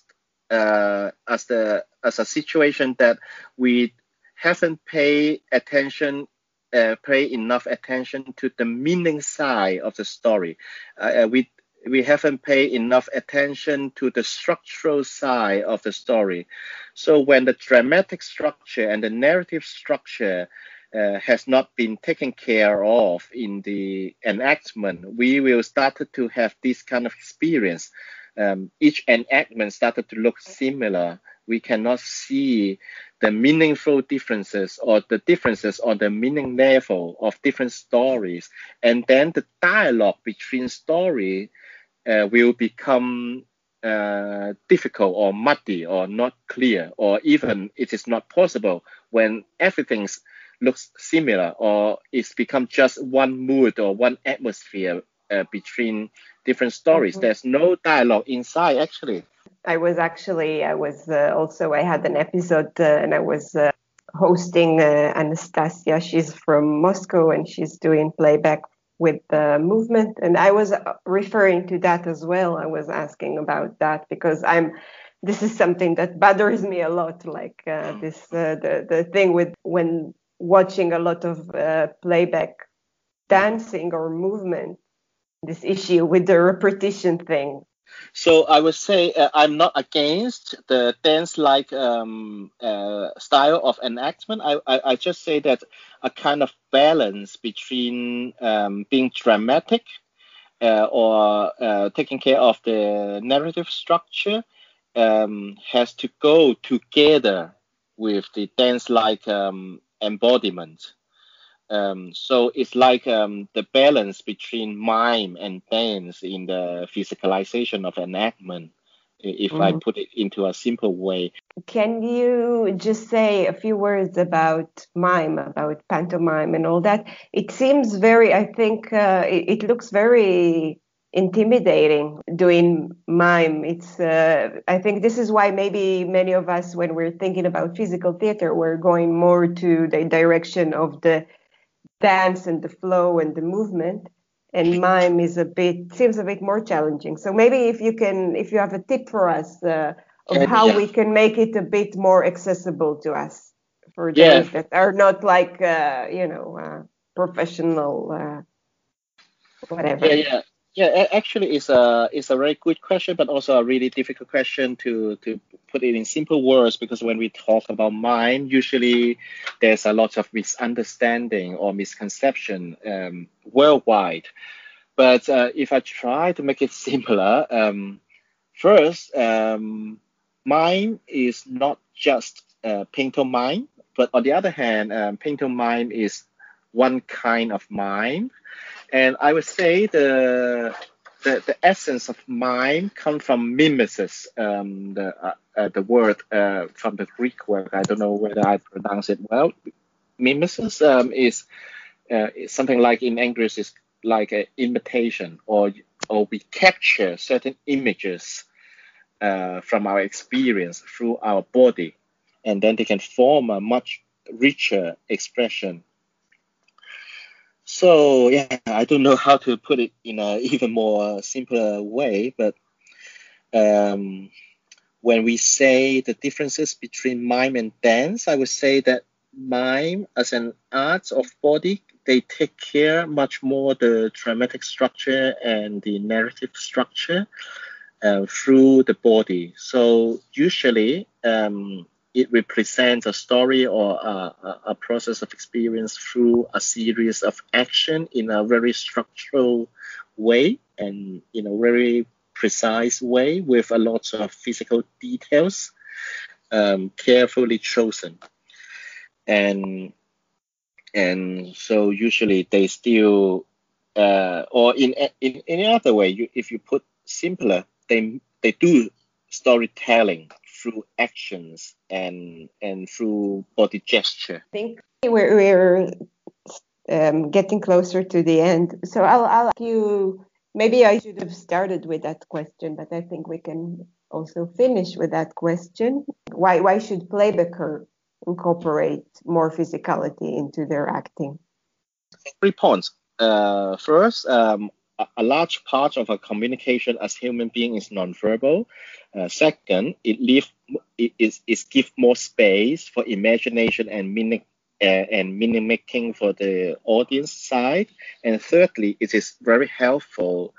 uh, as the as a situation that we haven't paid attention uh, pay enough attention to the meaning side of the story. Uh, uh, we we haven't paid enough attention to the structural side of the story. So when the dramatic structure and the narrative structure uh, has not been taken care of in the enactment, we will start to have this kind of experience um, each enactment started to look similar, we cannot see the meaningful differences or the differences on the meaning level of different stories. And then the dialogue between story uh, will become uh, difficult or muddy or not clear, or even it is not possible when everything looks similar or it's become just one mood or one atmosphere uh, between different stories. Mm-hmm. There's no dialogue inside actually. I was actually I was uh, also I had an episode uh, and I was uh, hosting uh, Anastasia. She's from Moscow and she's doing playback with the movement and I was uh, referring to that as well. I was asking about that because I'm this is something that bothers me a lot like uh, this the the thing with when watching a lot of playback dancing or movement this issue with the repetition thing? So I would say uh, I'm not against the dance-like um, uh, style of enactment. I, I, I, just say that a kind of balance between um, being dramatic uh, or uh, taking care of the narrative structure um, has to go together with the dance-like um, embodiment. Um, so it's like um, the balance between mime and dance in the physicalization of enactment if mm-hmm. I put it into a simple way. Can you just say a few words about mime, about pantomime and all that? It seems very, I think uh, it, it, looks very intimidating doing mime. It's, uh, I think this is why maybe many of us, when we're thinking about physical theater, we're going more to the direction of the dance and the flow and the movement and mime is a bit seems a bit more challenging. So maybe if you can, if you have a tip for us uh, of yeah, how yeah. we can make it a bit more accessible to us for yeah. those that are not like uh, you know uh, professional uh, whatever. Yeah, yeah. Yeah, actually, it's a it's a very good question, but also a really difficult question to to put it in simple words because when we talk about mime, usually there's a lot of misunderstanding or misconception um, worldwide. But uh, if I try to make it simpler, um, first, um, mime is not just uh, pantomime, but on the other hand, um, pantomime is one kind of mime and I would say the the, the essence of mime comes from mimesis, um, the uh, uh, the word uh, from the Greek word. I don't know whether I pronounce it well. Mimesis um, is, uh, something like in English is like an imitation, or or we capture certain images uh, from our experience through our body, and then they can form a much richer expression so yeah, I don't know how to put it in an even more simpler way, but um, when we say the differences between mime and dance, I would say that mime as an art of body, they take care much more the dramatic structure and the narrative structure uh, through the body. So usually um, it represents a story or a, a, process of experience through a series of action in a very structural way and in a very precise way with a lot of physical details um, carefully chosen. And and so usually they still uh, or in in any other way you, if you put simpler they they do storytelling through actions and and through body gesture. I think we're, we're um, getting closer to the end. So I'll, I'll ask you. Maybe I should have started with that question, but I think we can also finish with that question. Why why should playbacker incorporate more physicality into their acting? Three points. Uh, first, um, a large part of our communication as human being is nonverbal. Uh, second, it leave it is it give more space for imagination and meaning uh, and meaning making for the audience side. And thirdly, it is very helpful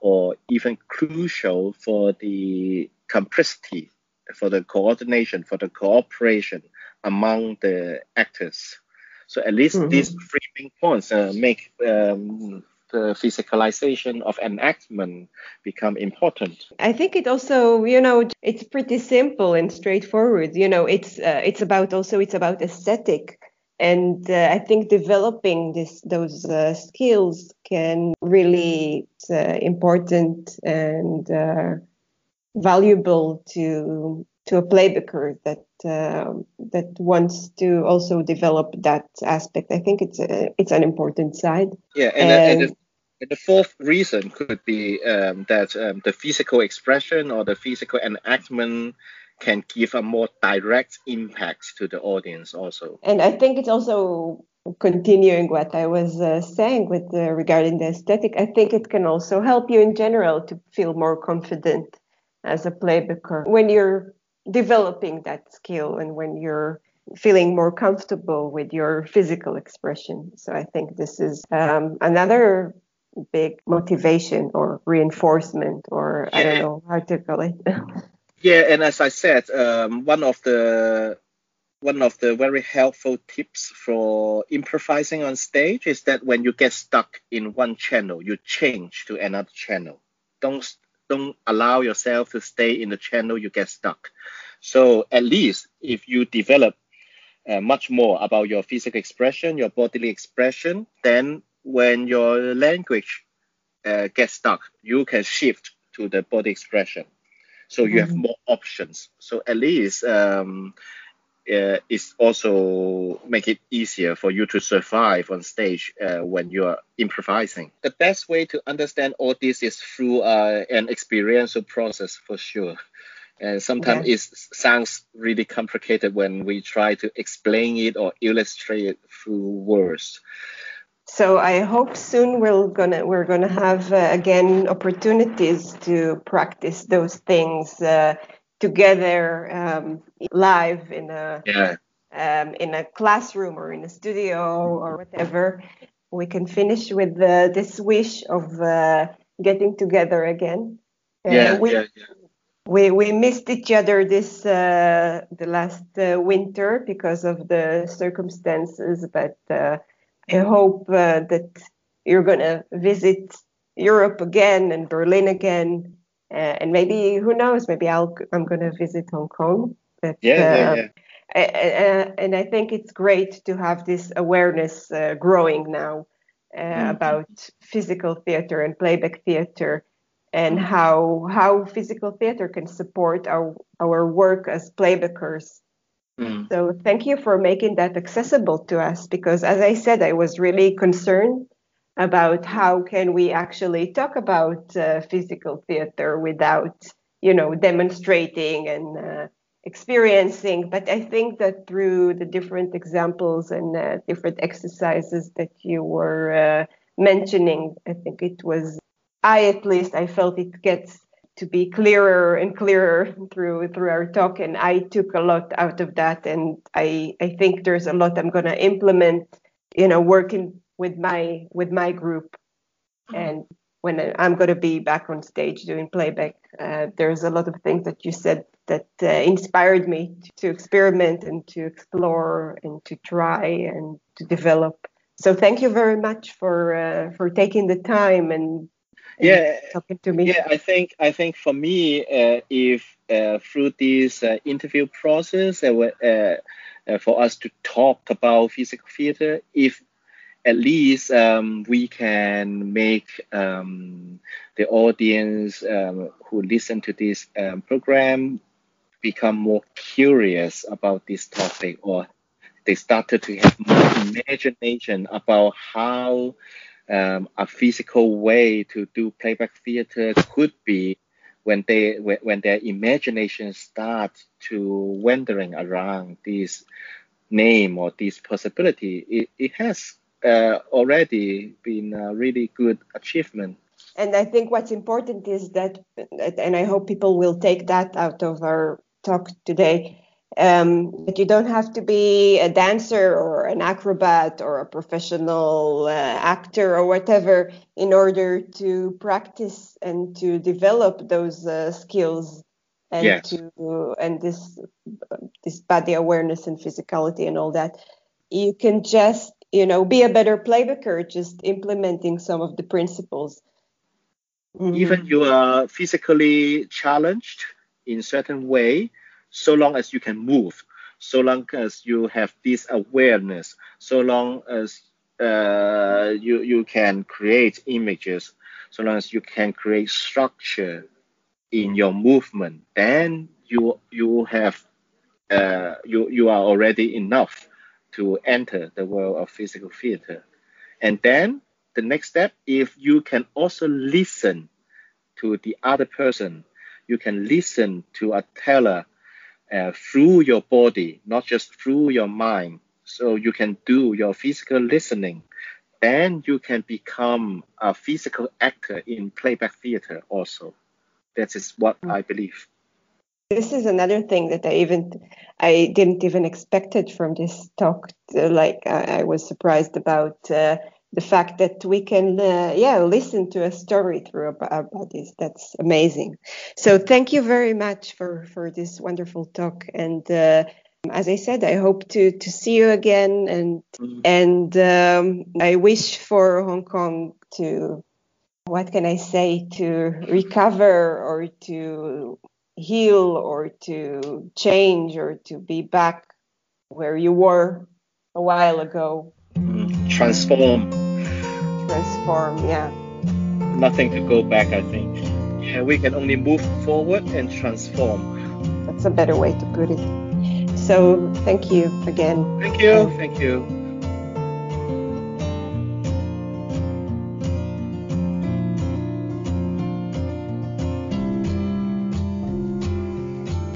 or even crucial for the complexity, for the coordination, for the cooperation among the actors. So at least mm-hmm. these three main points uh, make um, the physicalization of enactment become important. I think it also, you know, it's pretty simple and straightforward. You know, it's uh, it's about also it's about aesthetic, and uh, I think developing this those uh, skills can really uh, important and uh, valuable to to a playbacker that uh, that wants to also develop that aspect. I think it's a, it's an important side. Yeah, and, and, and the fourth reason could be um, that um, the physical expression or the physical enactment can give a more direct impact to the audience also. And I think it's also continuing what I was uh, saying with uh, regarding the aesthetic. I think it can also help you in general to feel more confident as a playbacker when you're developing that skill and when you're feeling more comfortable with your physical expression. So I think this is um, another big motivation or reinforcement or yeah. I don't know how to call it. yeah, and as I said, um, one of the one of the very helpful tips for improvising on stage is that when you get stuck in one channel, you change to another channel. Don't don't allow yourself to stay in the channel you get stuck. So at least if you develop uh, much more about your physical expression, your bodily expression, then when your language uh, gets stuck, you can shift to the body expression. so you have more options. So at least um, uh, it's also make it easier for you to survive on stage uh, when you are improvising. The best way to understand all this is through uh, an experiential process for sure. And sometimes it sounds really complicated when we try to explain it or illustrate it through words. So I hope soon we're gonna we're gonna have uh, again opportunities to practice those things uh, together um, live in a yeah. um, in a classroom or in a studio or whatever. We can finish with uh, this wish of uh, getting together again. Uh, yeah, we, yeah, yeah. We, we missed each other this uh, the last uh, winter because of the circumstances, but I hope that you're gonna visit Europe again and Berlin again uh, and maybe who knows? Maybe I'll I'm going to visit Hong Kong. But, yeah, yeah, yeah. Uh, and I think it's great to have this awareness uh, growing now uh, mm-hmm. about physical theater and playback theater and how how physical theater can support our our work as playbackers. Mm. So thank you for making that accessible to us because as I said I was really concerned about how can we actually talk about uh, physical theater without you know demonstrating and uh, experiencing. But i think that through the different examples and uh, different exercises that you were uh, mentioning i think it was i at least i felt it gets to be clearer and clearer through through our talk and i took a lot out of that. And i i think there's a lot i'm going to implement you know working with my with my group. And when i'm going to be back on stage doing playback uh, there's a lot of things that you said that uh, inspired me to, to, experiment and to explore and to try and to develop. So thank you very much for uh, for taking the time and, and, yeah talking to me. yeah i think i think for me uh, if uh, through this uh, interview process for us to talk about physical theater if at least um, we can make um, the audience um, who listen to this um, program become more curious about this topic or they started to have more imagination about how um, a physical way to do playback theater could be when they when their imagination starts to wandering around this name or this possibility. It, it has uh, already been a really good achievement. And I think what's important is that, and I hope people will take that out of our talk today, um, that you don't have to be a dancer or an acrobat or a professional uh, actor or whatever in order to practice and to develop those uh, skills and yes. to and this this body awareness and physicality and all that. You can just you know be a better playbacker just implementing some of the principles mm-hmm. even you are physically challenged in certain way so long as you can move so long as you have this awareness so long as uh, you you can create images so long as you can create structure in your movement then you you have uh, you you are already enough to enter the world of physical theater. And then the next step, if you can also listen to the other person, you can listen to a teller uh, through your body, not just through your mind. So you can do your physical listening. Then you can become a physical actor in playback theater also. That is what I believe this is another thing that I even I didn't even expect it from this talk. Like I, I was surprised about uh, the fact that we can uh, yeah listen to a story through our bodies. That's amazing. So thank you very much for for this wonderful talk and. Uh, as I said, I hope to to see you again, and mm-hmm. and um, I wish for Hong Kong to, what can I say, to recover or to heal or to change or to be back where you were a while ago. Mm-hmm. Transform. Transform, yeah. Nothing to go back, I think. and we can only move forward and transform. That's a better way to put it. So thank you again. Thank you. Thank you.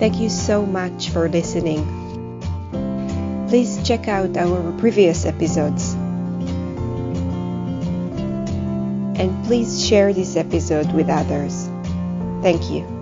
Thank you so much for listening. Please check out our previous episodes. And please share this episode with others. Thank you.